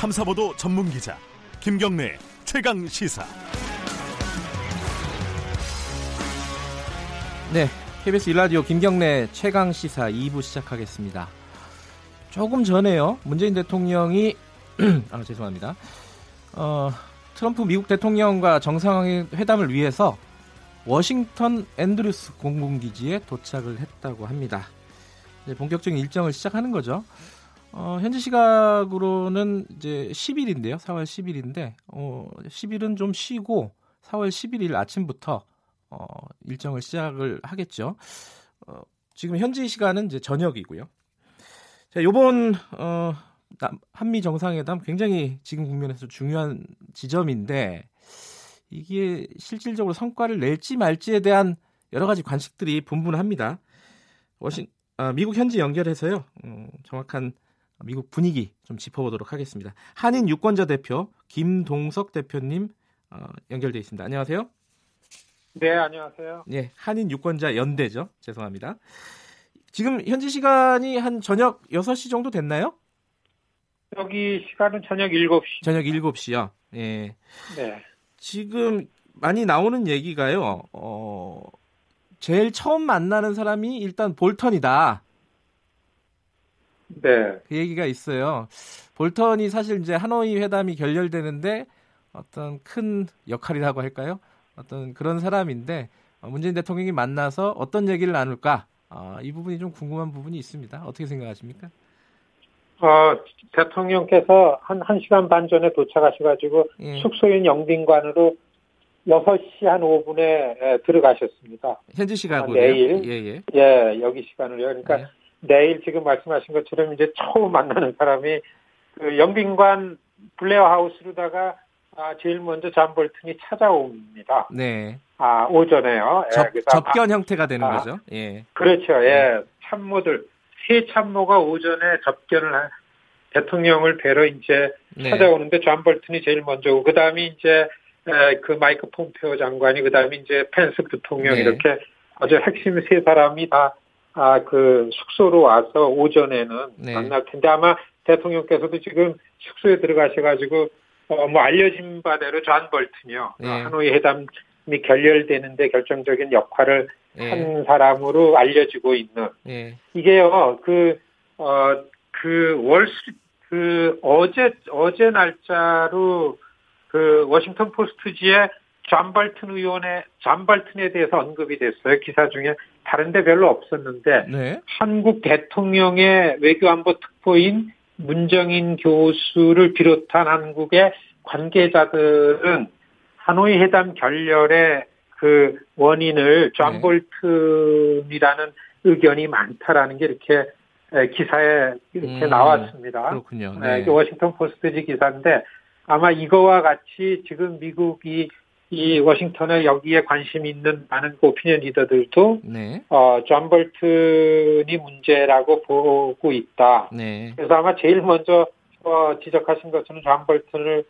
탐사보도 전문 기자 김경래 최강 시사. 네, KBS 일라디오 김경래 최강 시사 2부 시작하겠습니다. 조금 전에요. 문재인 대통령이 아 죄송합니다. 어, 트럼프 미국 대통령과 정상회담을 위해서 워싱턴 앤드루스 공군기지에 도착을 했다고 합니다. 본격적인 일정을 시작하는 거죠. 어, 현지 시각으로는 이제 10일인데요. 4월 10일인데, 어, 10일은 좀 쉬고 4월 11일 아침부터 어, 일정을 시작을 하겠죠. 어, 지금 현지 시간은 이제 저녁이고요. 자, 요번 어, 한미 정상회담 굉장히 지금 국면에서 중요한 지점인데 이게 실질적으로 성과를 낼지 말지에 대한 여러 가지 관측들이 분분합니다. 워싱 아, 미국 현지 연결해서요. 음, 정확한 미국 분위기 좀 짚어보도록 하겠습니다. 한인 유권자 대표 김동석 대표님 어, 연결돼 있습니다. 안녕하세요. 네, 안녕하세요. 네, 한인 유권자 연대죠. 죄송합니다. 지금 현지 시간이 한 저녁 6시 정도 됐나요? 여기 시간은 저녁 7시. 저녁 7시요. 예. 네. 지금 많이 나오는 얘기가요. 어, 제일 처음 만나는 사람이 일단 볼턴이다. 네. 그 얘기가 있어요. 볼턴이 사실 이제 하노이 회담이 결렬되는데 어떤 큰 역할이라고 할까요? 어떤 그런 사람인데 어, 문재인 대통령이 만나서 어떤 얘기를 나눌까? 어, 이 부분이 좀 궁금한 부분이 있습니다. 어떻게 생각하십니까? 어, 대통령께서 한 1시간 반 전에 도착하셔가지고 예. 숙소인 영빈관으로 6시 한 5분에 들어가셨습니다. 현지 시간으로 내일. 예, 예. 예, 여기 시간으로요. 그러니까 예. 내일 지금 말씀하신 것처럼 이제 처음 만나는 사람이 그 영빈관 블레어 하우스로다가 아, 제일 먼저 잠 볼튼이 찾아옵니다. 네. 아, 오전에요. 접, 예, 접견 아, 형태가 되는 아, 거죠. 예. 그렇죠. 예. 네. 참모들, 세 참모가 오전에 접견을 한 대통령을 뵈러 이제 네. 찾아오는데 존 볼튼이 제일 먼저 오고, 그 다음에 이제 에, 그 마이크 폼페오 장관이, 그 다음에 이제 펜스 부통령 네. 이렇게 아주 핵심 세 사람이 다 아, 그 숙소로 와서 오전에는 네. 만날 텐데 아마 대통령께서도 지금 숙소에 들어가셔가지고 어, 뭐 알려진 바대로 존 볼튼이요. 네. 하노이 회담이 결렬되는데 결정적인 역할을 네. 한 사람으로 알려지고 있는. 네. 이게요, 그, 어, 그 월스, 그 어제, 어제 날짜로 그 워싱턴 포스트지에 존 볼튼 의원의 존 볼튼에 대해서 언급이 됐어요. 기사 중에 다른데 별로 없었는데 네. 한국 대통령의 외교안보 특보인 문정인 교수를 비롯한 한국의 관계자들은 하노이 회담 결렬의 그 원인을 존 네. 볼튼이라는 의견이 많다라는 게 이렇게 기사에 이렇게 음, 나왔습니다. 그렇군요. 네. 워싱턴 포스트지 기사인데 아마 이거와 같이 지금 미국이 이 워싱턴에 여기에 관심 있는 많은 오피니언 리더들도 네. 어, 존 볼튼이 문제라고 보고 있다. 네. 그래서 아마 제일 먼저 어, 지적하신 것처럼 존 볼튼을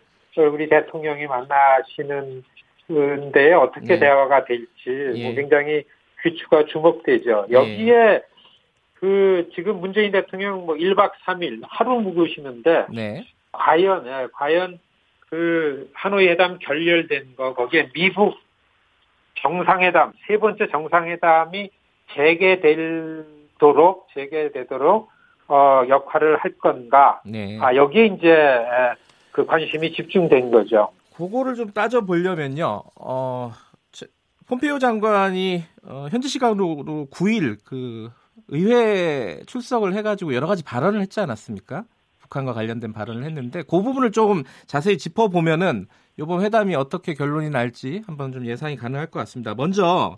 우리 대통령이 만나시는 데 어떻게 네. 대화가 될지 뭐 예. 뭐 굉장히 귀추가 주목되죠. 예. 여기에 그 지금 문재인 대통령 뭐 1박 3일 하루 묵으시는데 네. 과연 예, 과연 그 하노이 회담 결렬된 거 거기에 미국 정상회담 세 번째 정상회담이 재개되도록 재개되도록 어 역할을 할 건가? 네. 아 여기에 이제 그 관심이 집중된 거죠. 그거를 좀 따져 보려면요. 어 폼페이오 장관이 어, 현지 시간으로 9일 그 의회 출석을 해가지고 여러 가지 발언을 했지 않았습니까? 북한과 관련된 발언을 했는데 그 부분을 조금 자세히 짚어보면은 이번 회담이 어떻게 결론이 날지 한번 좀 예상이 가능할 것 같습니다. 먼저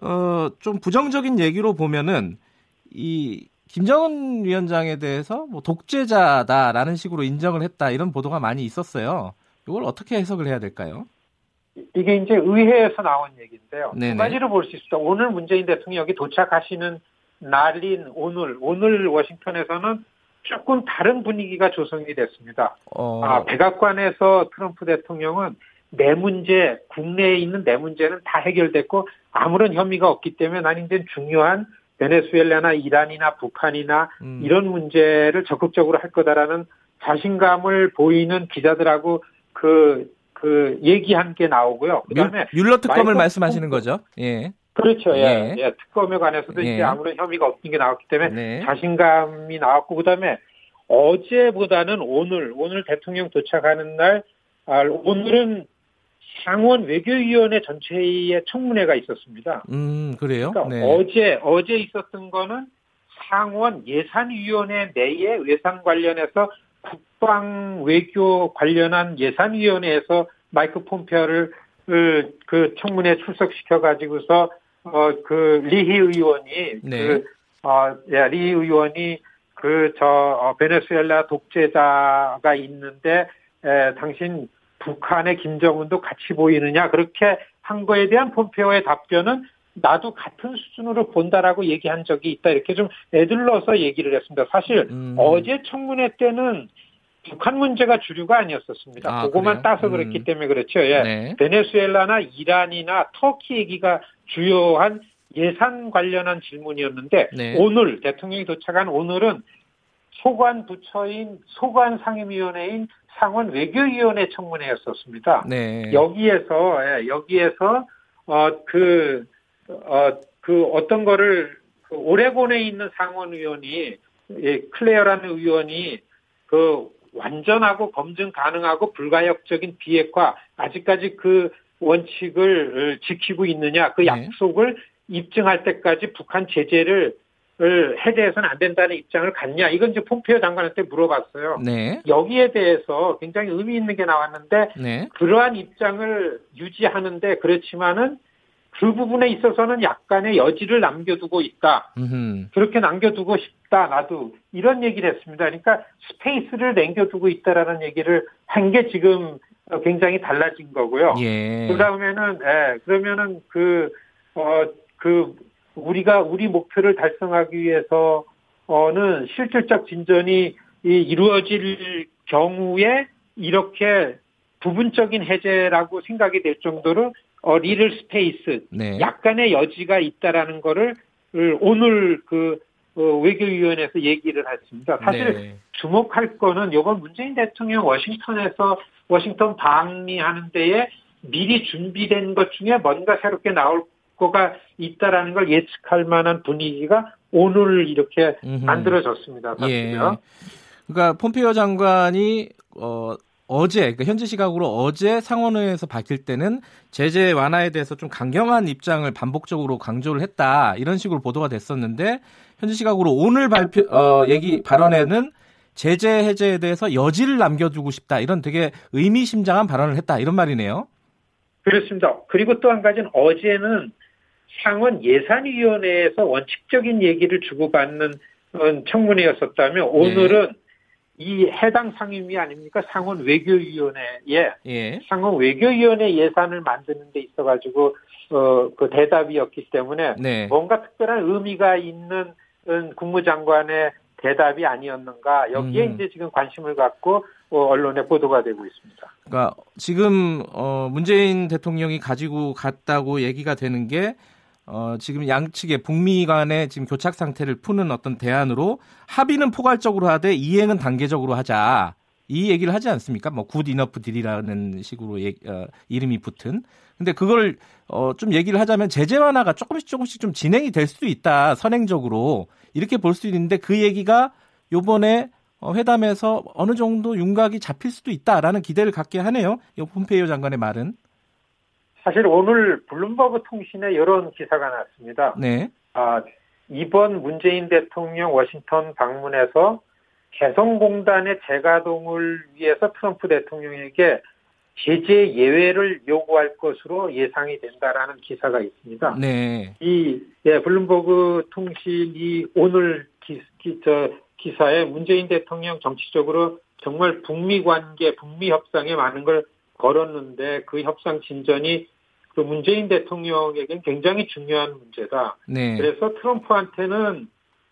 어, 좀 부정적인 얘기로 보면은 이 김정은 위원장에 대해서 뭐 독재자다라는 식으로 인정을 했다 이런 보도가 많이 있었어요. 이걸 어떻게 해석을 해야 될까요? 이게 이제 의회에서 나온 얘기인데요. 네네. 두 가지로 볼 수 있습니다. 오늘 문재인 대통령이 도착하시는 날인 오늘, 오늘 워싱턴에서는 조금 다른 분위기가 조성이 됐습니다. 어... 아, 백악관에서 트럼프 대통령은 내 문제, 국내에 있는 내 문제는 다 해결됐고 아무런 혐의가 없기 때문에 난 이제 중요한 베네수엘라나 이란이나 북한이나 음. 이런 문제를 적극적으로 할 거다라는 자신감을 보이는 기자들하고 그, 그 얘기한 게 나오고요. 그 다음에. 뮬러 특검을 말씀하시는 거죠? 예. 그렇죠. 예. 예. 예. 특검에 관해서도 예. 이제 아무런 혐의가 없는 게 나왔기 때문에 네. 자신감이 나왔고, 그 다음에 어제보다는 오늘, 오늘 대통령 도착하는 날, 아, 오늘은 상원 외교위원회 전체의 청문회가 있었습니다. 음, 그래요? 그러니까 네. 어제, 어제 있었던 거는 상원 예산위원회 내에 예산 관련해서 국방 외교 관련한 예산위원회에서 마이크 폼페어를 그, 그 청문회 출석시켜 가지고서 어 그 리히 의원이 네. 그 어, 예, 리 의원이 그 저 어, 베네수엘라 독재자가 있는데 에, 당신 북한의 김정은도 같이 보이느냐 그렇게 한 거에 대한 폼페오의 답변은 나도 같은 수준으로 본다라고 얘기한 적이 있다 이렇게 좀 애들러서 얘기를 했습니다. 사실 음. 어제 청문회 때는 북한 문제가 주류가 아니었었습니다. 아, 그거만 그래요? 따서 그랬기 음. 때문에 그렇죠. 예. 네. 베네수엘라나 이란이나 터키 얘기가 주요한 예산 관련한 질문이었는데 네. 오늘 대통령이 도착한 오늘은 소관 부처인 소관 상임위원회인 상원 외교위원회 청문회였었습니다. 네. 여기에서 예, 여기에서 어그어그 어, 그 어떤 거를 그 오레곤에 있는 상원 의원이 예, 클레어라는 의원이 그 완전하고 검증 가능하고 불가역적인 비핵화 아직까지 그 원칙을 지키고 있느냐 그 네. 약속을 입증할 때까지 북한 제재를 해제해서는 안 된다는 입장을 갖냐 이건 이제 폼페이오 장관한테 물어봤어요. 네. 여기에 대해서 굉장히 의미 있는 게 나왔는데 네. 그러한 입장을 유지하는데 그렇지만은 그 부분에 있어서는 약간의 여지를 남겨두고 있다. 음흠. 그렇게 남겨두고 싶다. 나도 이런 얘기를 했습니다. 그러니까 스페이스를 남겨두고 있다라는 얘기를 한 게 지금 굉장히 달라진 거고요. 예. 그다음에는 예, 그러면은 그 어, 그 우리가 우리 목표를 달성하기 위해서는 실질적 진전이 이루어질 경우에 이렇게 부분적인 해제라고 생각이 될 정도로 어, little space 네. 약간의 여지가 있다라는 거를 오늘 그 어, 외교위원회에서 얘기를 했습니다. 사실 네. 주목할 거는 이번 문재인 대통령 워싱턴에서 워싱턴 방미하는 데에 미리 준비된 것 중에 뭔가 새롭게 나올 거가 있다라는 걸 예측할 만한 분위기가 오늘 이렇게 음흠. 만들어졌습니다. 사실요. 예. 그러니까 폼페이오 장관이 어 어제 그러니까 현지 시각으로 어제 상원회에서 밝힐 때는 제재 완화에 대해서 좀 강경한 입장을 반복적으로 강조를 했다 이런 식으로 보도가 됐었는데 현지 시각으로 오늘 발표 어, 얘기 발언에는 제재 해제에 대해서 여지를 남겨두고 싶다 이런 되게 의미심장한 발언을 했다 이런 말이네요. 그렇습니다. 그리고 또 한 가지는 어제는 상원 예산위원회에서 원칙적인 얘기를 주고받는 청문회였었다면 오늘은 네. 이 해당 상임위 아닙니까? 상원 외교위원회에 예. 상원 외교위원회 예산을 만드는 데 있어 가지고 어, 그 대답이었기 때문에 네. 뭔가 특별한 의미가 있는 국무장관의 대답이 아니었는가 여기에 음. 이제 지금 관심을 갖고 어, 언론에 보도가 되고 있습니다. 그러니까 지금 어, 문재인 대통령이 가지고 갔다고 얘기가 되는 게 어, 지금 양측의 북미 간의 지금 교착 상태를 푸는 어떤 대안으로 합의는 포괄적으로 하되 이행은 단계적으로 하자. 이 얘기를 하지 않습니까? 뭐 good enough deal이라는 식으로 예, 어, 이름이 붙은. 근데 그걸 어, 좀 얘기를 하자면 제재 완화가 조금씩 조금씩 좀 진행이 될 수도 있다. 선행적으로 이렇게 볼 수 있는데 그 얘기가 요번에 어, 회담에서 어느 정도 윤곽이 잡힐 수도 있다라는 기대를 갖게 하네요. 이 폼페이오 장관의 말은. 사실 오늘 블룸버그 통신에 이런 기사가 났습니다. 네. 아, 이번 문재인 대통령 워싱턴 방문에서 개성공단의 재가동을 위해서 트럼프 대통령에게 제재 예외를 요구할 것으로 예상이 된다라는 기사가 있습니다. 네. 이 예, 블룸버그 통신이 오늘 기, 기, 저, 기사에 문재인 대통령 정치적으로 정말 북미 관계, 북미 협상에 많은 걸 걸었는데 그 협상 진전이 그 문재인 대통령에게는 굉장히 중요한 문제다. 네. 그래서 트럼프한테는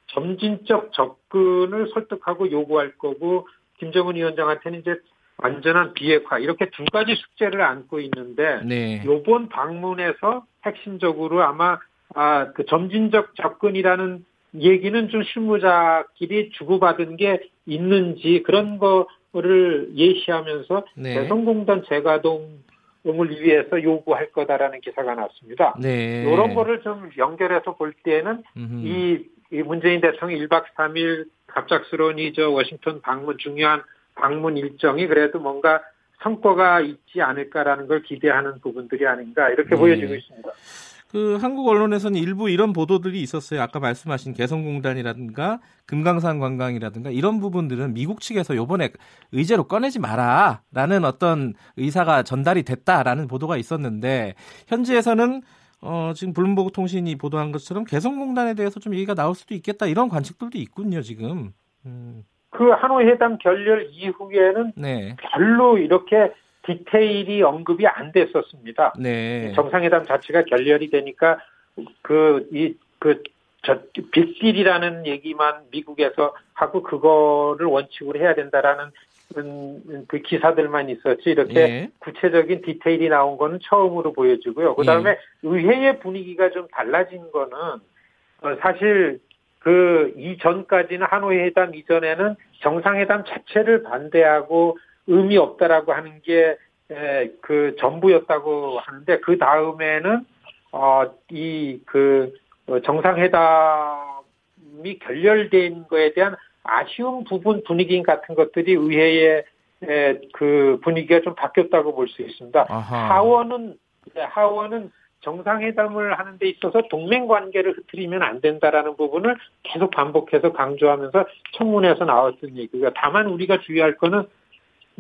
점진적 접근을 설득하고 요구할 거고 김정은 위원장한테는 이제 완전한 비핵화 이렇게 두 가지 숙제를 안고 있는데 네. 요번 방문에서 핵심적으로 아마 아, 그 점진적 접근이라는 얘기는 좀 실무자끼리 주고받은 게 있는지 그런 거 예시하면서 네. 개성공단 재가동을 위해서 요구할 거다라는 기사가 났습니다. 네. 이런 거를 좀 연결해서 볼 때는 이, 이 문재인 대통령 1박 3일 갑작스러운 이 저 워싱턴 방문 중요한 방문 일정이 그래도 뭔가 성과가 있지 않을까라는 걸 기대하는 부분들이 아닌가 이렇게 네. 보여지고 있습니다. 그 한국 언론에서는 일부 이런 보도들이 있었어요. 아까 말씀하신 개성공단이라든가 금강산 관광이라든가 이런 부분들은 미국 측에서 요번에 의제로 꺼내지 마라라는 어떤 의사가 전달이 됐다라는 보도가 있었는데 현지에서는 어, 지금 블룸버그 통신이 보도한 것처럼 개성공단에 대해서 좀 얘기가 나올 수도 있겠다 이런 관측들도 있군요 지금. 음. 그 하노이 회담 결렬 이후에는 네. 별로 이렇게 디테일이 언급이 안 됐었습니다. 네. 정상회담 자체가 결렬이 되니까 그 이그저 빅딜이라는 얘기만 미국에서 하고 그거를 원칙으로 해야 된다라는 그 기사들만 있었지 이렇게 예. 구체적인 디테일이 나온 거는 처음으로 보여지고요. 그다음에 예. 의회의 분위기가 좀 달라진 거는 어, 사실 그 이전까지는 하노이 회담 이전에는 정상회담 자체를 반대하고 의미 없다라고 하는 게 그 전부였다고 하는데 그 다음에는 어이그 어, 정상회담이 결렬된 거에 대한 아쉬운 부분 분위기 같은 것들이 의회의 그 분위기가 좀 바뀌었다고 볼 수 있습니다. 아하. 하원은 하원은 정상회담을 하는 데 있어서 동맹 관계를 흐트리면 안 된다라는 부분을 계속 반복해서 강조하면서 청문회에서 나왔던 얘기가 다만 우리가 주의할 거는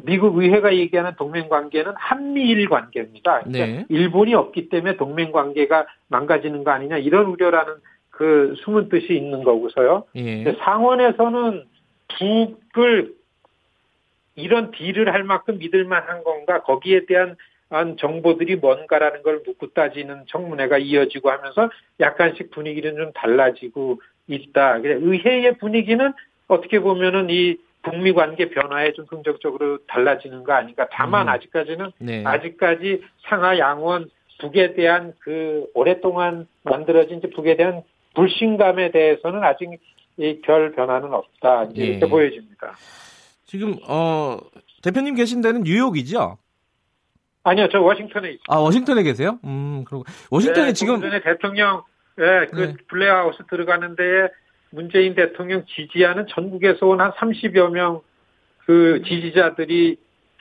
미국 의회가 얘기하는 동맹 관계는 한미일 관계입니다. 그러니까 네. 일본이 없기 때문에 동맹 관계가 망가지는 거 아니냐 이런 우려라는 그 숨은 뜻이 있는 거고서요. 예. 상원에서는 북을 이런 딜을 할 만큼 믿을만한 건가 거기에 대한 정보들이 뭔가라는 걸 묻고 따지는 청문회가 이어지고 하면서 약간씩 분위기는 좀 달라지고 있다. 의회의 분위기는 어떻게 보면은 이 북미 관계 변화에 좀 긍정적으로 달라지는 거 아닌가. 다만 음. 아직까지는 네. 아직까지 상하 양원 북에 대한 그 오랫동안 만들어진 북에 대한 불신감에 대해서는 아직 별 변화는 없다. 이렇게 네. 보여집니다. 지금 어 대표님 계신 데는 뉴욕이죠? 아니요, 저 워싱턴에 있습니다. 아, 워싱턴에 계세요? 음, 그리고 워싱턴에 네, 지금 전에 대통령 예, 그 네. 블레어 하우스 들어가는 데 문재인 대통령 지지하는 전국에서 온 한 30여 명 그 지지자들이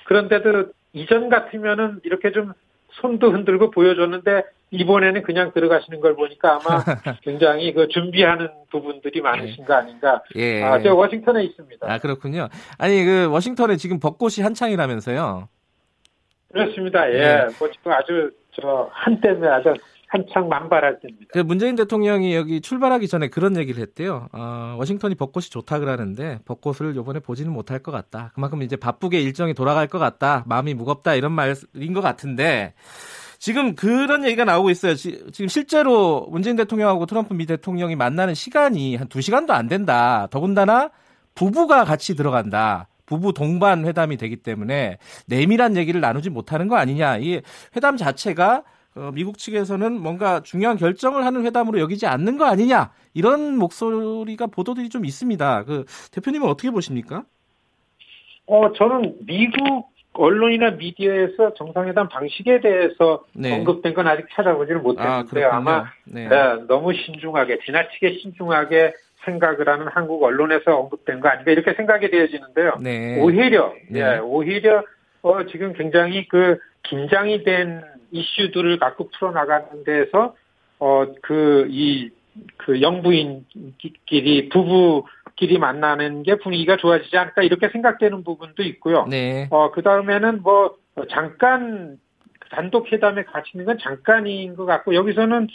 그런데도 이전 같으면은 이렇게 좀 손도 흔들고 보여줬는데 이번에는 그냥 들어가시는 걸 보니까 아마 굉장히 그 준비하는 부분들이 많으신 거 아닌가. 예. 아, 제가 워싱턴에 있습니다. 아, 그렇군요. 아니, 그 워싱턴에 지금 벚꽃이 한창이라면서요. 그렇습니다. 예. 네. 뭐 지금 아주 저 한때면 아주 한창 만발할 때입니다. 그 문재인 대통령이 여기 출발하기 전에 그런 얘기를 했대요. 어, 워싱턴이 벚꽃이 좋다 그러는데 벚꽃을 이번에 보지는 못할 것 같다. 그만큼 이제 바쁘게 일정이 돌아갈 것 같다. 마음이 무겁다 이런 말인 것 같은데 지금 그런 얘기가 나오고 있어요. 지, 금 실제로 문재인 대통령하고 트럼프 미 대통령이 만나는 시간이 한 2시간도 안 된다. 더군다나 부부가 같이 들어간다. 부부 동반 회담이 되기 때문에 내밀한 얘기를 나누지 못하는 거 아니냐. 이 회담 자체가 어, 미국 측에서는 뭔가 중요한 결정을 하는 회담으로 여기지 않는 거 아니냐. 이런 목소리가 보도들이 좀 있습니다. 그 대표님은 어떻게 보십니까? 어, 저는 미국 언론이나 미디어에서 정상회담 방식에 대해서 네. 언급된 건 아직 찾아보지는 못했는데요. 아, 마 네. 네, 너무 신중하게, 지나치게 신중하게 생각을 하는 한국 언론에서 언급된 거 아닌가 이렇게 생각이 되어지는데요. 네. 오히려 네. 예, 오히려 어, 지금 굉장히 그 긴장이 된 이슈들을 갖고 풀어나가는 데서 어 그 이 그 영부인끼리 부부끼리 만나는 게 분위기가 좋아지지 않을까 이렇게 생각되는 부분도 있고요. 네. 어 그 다음에는 뭐 잠깐 단독 회담에 갇히는 건 잠깐인 것 같고 여기서는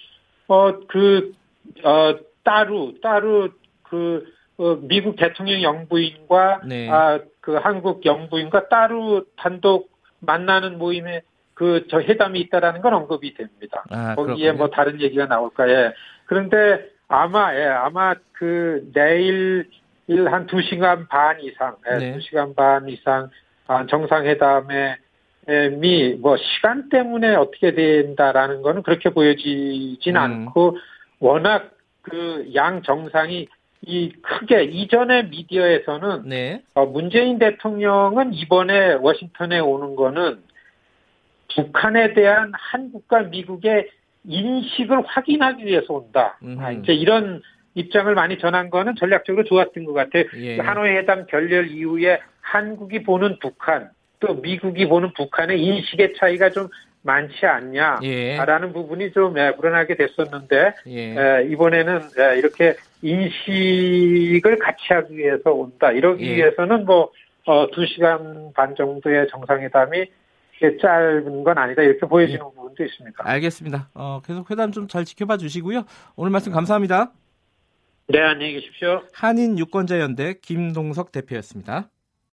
어 그 어, 따로 따로 그 어, 미국 대통령 영부인과 네. 아, 그 한국 영부인과 따로 단독 만나는 모임에 그 저 회담이 있다라는 건 언급이 됩니다. 아, 거기에 뭐 다른 얘기가 나올까 예. 그런데 아마 예, 아마 그 내일 한 2시간 반 이상, 예, 네. 2시간 반 이상 아, 정상회담에 미뭐 시간 때문에 어떻게 된다라는 거는 그렇게 보여지진 음. 않고 워낙 그 양 정상이 이 크게 이전의 미디어에서는 네. 어, 문재인 대통령은 이번에 워싱턴에 오는 거는 북한에 대한 한국과 미국의 인식을 확인하기 위해서 온다. 아, 이제 이런 입장을 많이 전한 거는 전략적으로 좋았던 것 같아요. 예. 하노이 회담 결렬 이후에 한국이 보는 북한 또 미국이 보는 북한의 인식의 차이가 좀 많지 않냐라는 예. 부분이 좀 예, 불안하게 됐었는데 예. 예, 이번에는 예, 이렇게 인식을 같이 하기 위해서 온다. 이러기 예. 위해서는 뭐 어, 2시간 반 정도의 정상회담이 이게 짧은 건 아니다. 이렇게 보여지는 예. 부분도 있습니다. 알겠습니다. 어, 계속 회담 좀 잘 지켜봐 주시고요. 오늘 말씀 감사합니다. 네, 안녕히 계십시오. 한인 유권자연대 김동석 대표였습니다.